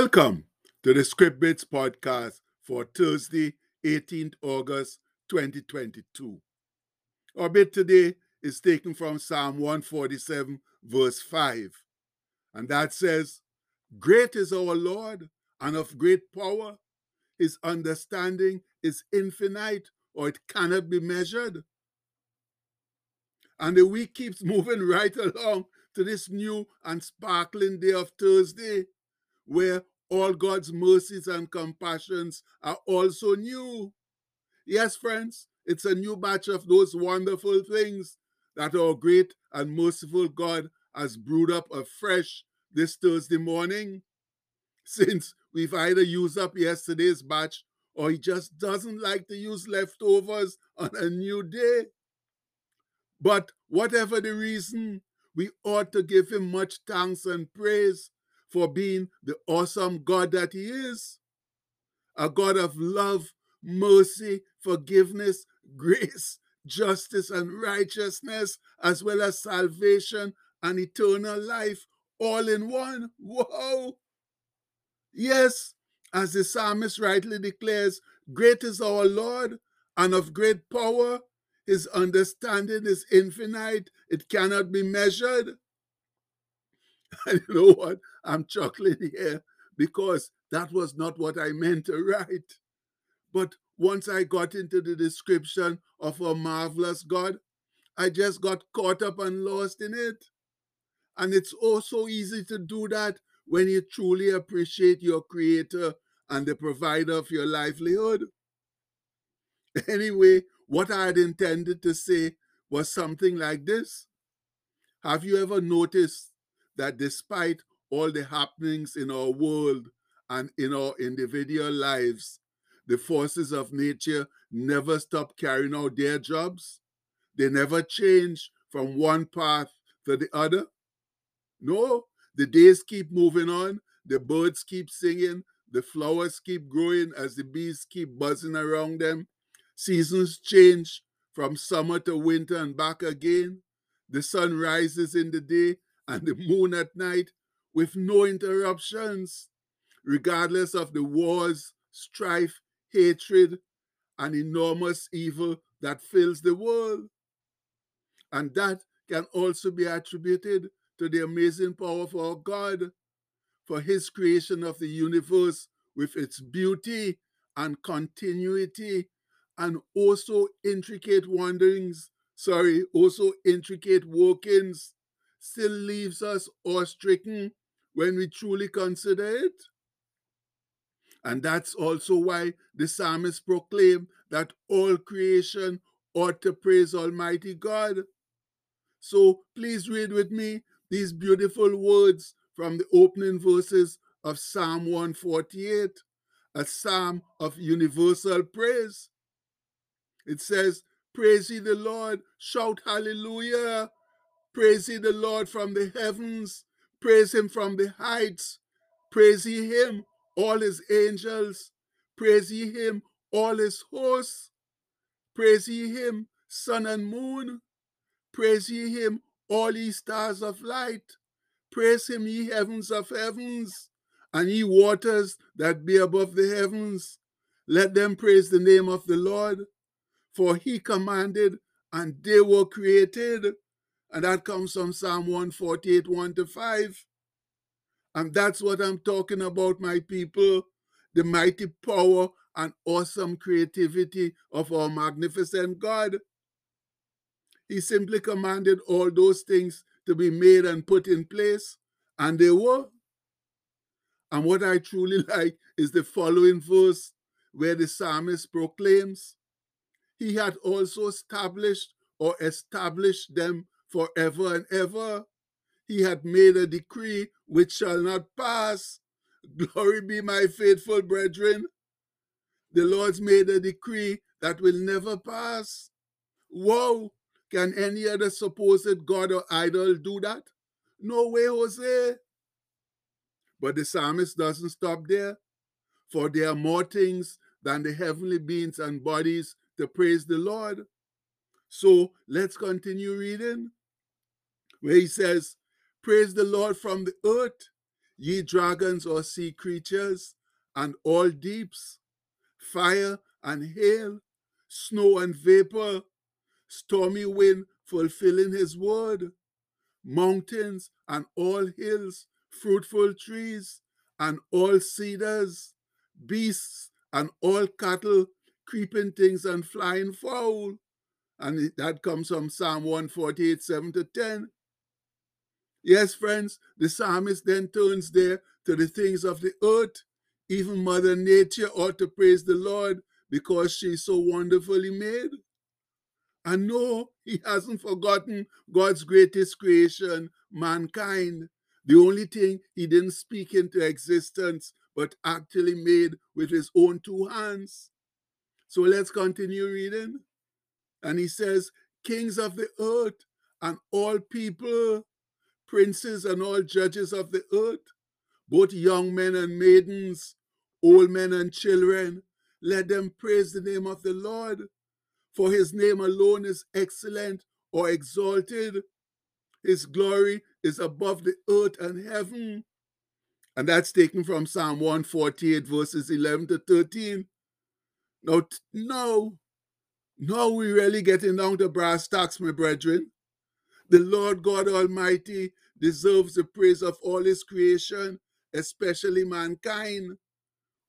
Welcome to the Script Bits podcast for Thursday, 18th August 2022. Our bit today is taken from Psalm 147, verse 5. And that says, Great is our Lord and of great power. His understanding is infinite or it cannot be measured. And the week keeps moving right along to this new and sparkling day of Thursday where all God's mercies and compassions are also new. Yes, friends, it's a new batch of those wonderful things that our great and merciful God has brewed up afresh this Thursday morning. Since we've either used up yesterday's batch or he just doesn't like to use leftovers on a new day. But whatever the reason, we ought to give him much thanks and praise for being the awesome God that He is a God of love, mercy, forgiveness, grace, justice, and righteousness, as well as salvation and eternal life, all in one. Whoa! Yes, as the psalmist rightly declares, great is our Lord and of great power. His understanding is infinite, it cannot be measured. And you know what? I'm chuckling here because that was not what I meant to write. But once I got into the description of a marvelous God, I just got caught up and lost in it. And it's oh, also easy to do that when you truly appreciate your creator and the provider of your livelihood. Anyway, what I had intended to say was something like this Have you ever noticed that despite all the happenings in our world and in our individual lives, the forces of nature never stop carrying out their jobs. They never change from one path to the other. No, the days keep moving on, the birds keep singing, the flowers keep growing as the bees keep buzzing around them. Seasons change from summer to winter and back again. The sun rises in the day and the moon at night with no interruptions, regardless of the wars, strife, hatred, and enormous evil that fills the world. And that can also be attributed to the amazing power of our God for his creation of the universe with its beauty and continuity and also intricate wanderings, sorry, also intricate workings still leaves us awe-stricken when we truly consider it. And that's also why the psalmist proclaimed that all creation ought to praise Almighty God. So please read with me these beautiful words from the opening verses of Psalm 148, a psalm of universal praise. It says, Praise ye the Lord, shout hallelujah, Praise ye the Lord from the heavens. Praise him from the heights. Praise ye him, all his angels. Praise ye him, all his hosts. Praise ye him, sun and moon. Praise ye him, all ye stars of light. Praise him, ye heavens of heavens, and ye waters that be above the heavens. Let them praise the name of the Lord, for he commanded, and they were created. And that comes from Psalm 148, 1 to 5. And that's what I'm talking about, my people. The mighty power and awesome creativity of our magnificent God. He simply commanded all those things to be made and put in place, and they were. And what I truly like is the following verse where the psalmist proclaims, He had also established or established them forever and ever. He had made a decree which shall not pass. Glory be my faithful brethren. The Lord's made a decree that will never pass. Whoa! Can any other supposed God or idol do that? No way, Jose. But the psalmist doesn't stop there, for there are more things than the heavenly beings and bodies to praise the Lord. So let's continue reading where he says, Praise the Lord from the earth, ye dragons or sea creatures, and all deeps, fire and hail, snow and vapor, stormy wind fulfilling his word, mountains and all hills, fruitful trees and all cedars, beasts and all cattle, creeping things and flying fowl. And that comes from Psalm 148, 7 to 10. Yes, friends, the psalmist then turns there to the things of the earth. Even Mother Nature ought to praise the Lord because she's so wonderfully made. And no, he hasn't forgotten God's greatest creation, mankind. The only thing he didn't speak into existence, but actually made with his own two hands. So let's continue reading. And he says, Kings of the earth and all people, princes and all judges of the earth, both young men and maidens, old men and children, let them praise the name of the Lord, for his name alone is excellent or exalted. His glory is above the earth and heaven. And that's taken from Psalm 148, verses 11 to 13. Now, now, now we're really getting down to brass tacks, my brethren. The Lord God Almighty deserves the praise of all his creation, especially mankind,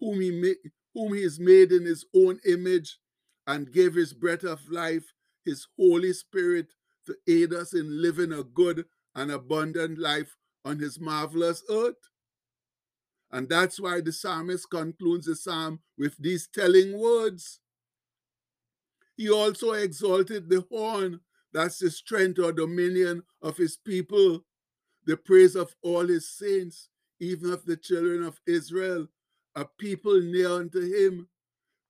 whom he, made, whom he has made in his own image and gave his breath of life, his Holy Spirit, to aid us in living a good and abundant life on his marvelous earth. And that's why the psalmist concludes the psalm with these telling words. He also exalted the horn, that's the strength or dominion of his people, the praise of all his saints, even of the children of Israel, a people near unto him.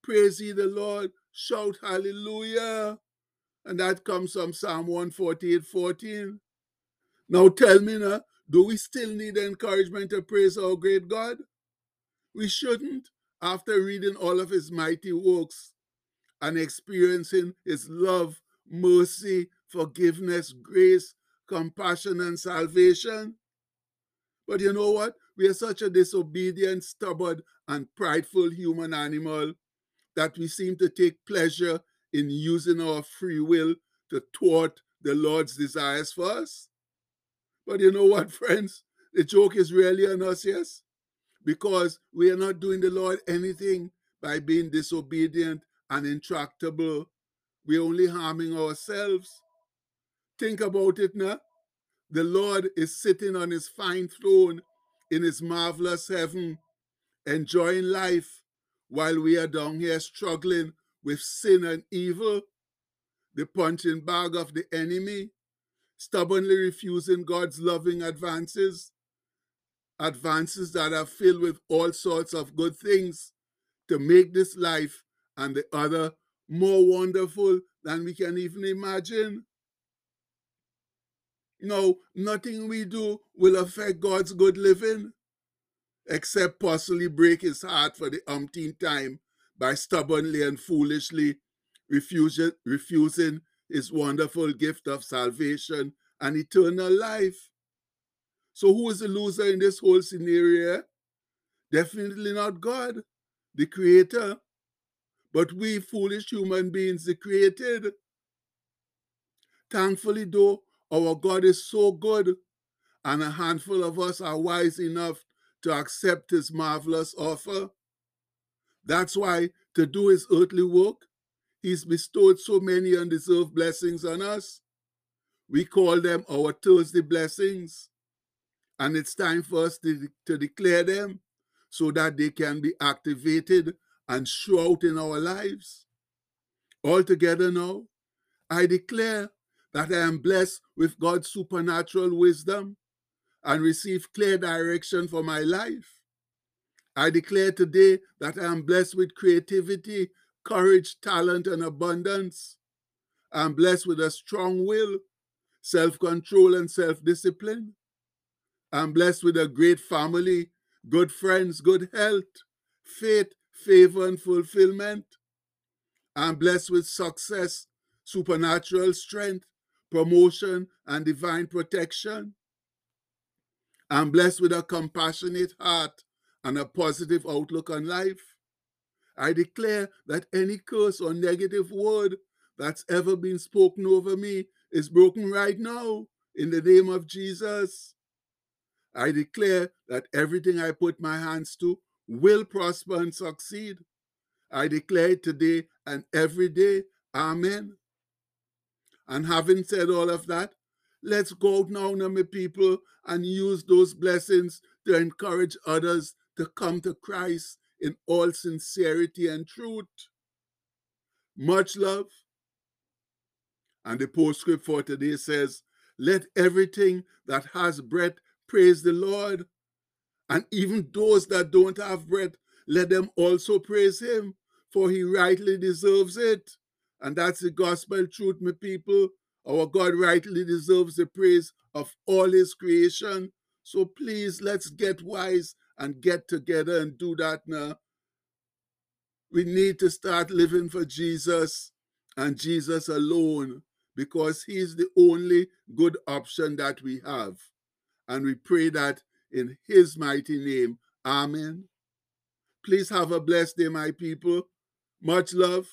Praise ye the Lord, shout hallelujah. And that comes from Psalm 148 14. Now tell me now, do we still need encouragement to praise our great God? We shouldn't, after reading all of his mighty works and experiencing his love, mercy, forgiveness, grace, compassion, and salvation. But you know what? We are such a disobedient, stubborn, and prideful human animal that we seem to take pleasure in using our free will to thwart the Lord's desires for us. But you know what, friends? The joke is really on us, yes? Because we are not doing the Lord anything by being disobedient and intractable. We're only harming ourselves. Think about it now. The Lord is sitting on his fine throne in his marvelous heaven, enjoying life while we are down here struggling with sin and evil, the punching bag of the enemy, stubbornly refusing God's loving advances, advances that are filled with all sorts of good things to make this life and the other more wonderful than we can even imagine. No, nothing we do will affect God's good living, except possibly break his heart for the umpteenth time by stubbornly and foolishly refusing his wonderful gift of salvation and eternal life. So, who is the loser in this whole scenario? Definitely not God, the Creator, but we foolish human beings, created. Thankfully, though, our God is so good, and a handful of us are wise enough to accept his marvelous offer. That's why, to do his earthly work, he's bestowed so many undeserved blessings on us. We call them our Thursday blessings. And it's time for us to, to declare them so that they can be activated and show out in our lives. Altogether now, I declare that I am blessed with God's supernatural wisdom and receive clear direction for my life. I declare today that I am blessed with creativity, courage, talent, and abundance. I'm blessed with a strong will, self control, and self discipline. I'm blessed with a great family, good friends, good health, faith, favor, and fulfillment. I'm blessed with success, supernatural strength, promotion, and divine protection. I'm blessed with a compassionate heart and a positive outlook on life. I declare that any curse or negative word that's ever been spoken over me is broken right now in the name of Jesus. I declare that everything I put my hands to will prosper and succeed. I declare today and every day. Amen. And having said all of that, let's go now, my people, and use those blessings to encourage others to come to Christ in all sincerity and truth. Much love. And the postscript for today says, Let everything that has breath praise the Lord. And even those that don't have breath, let them also praise him, for he rightly deserves it. And that's the gospel truth, my people. Our God rightly deserves the praise of all his creation. So please, let's get wise and get together and do that now. We need to start living for Jesus and Jesus alone because he's the only good option that we have. And we pray that in his mighty name. Amen. Please have a blessed day, my people. Much love.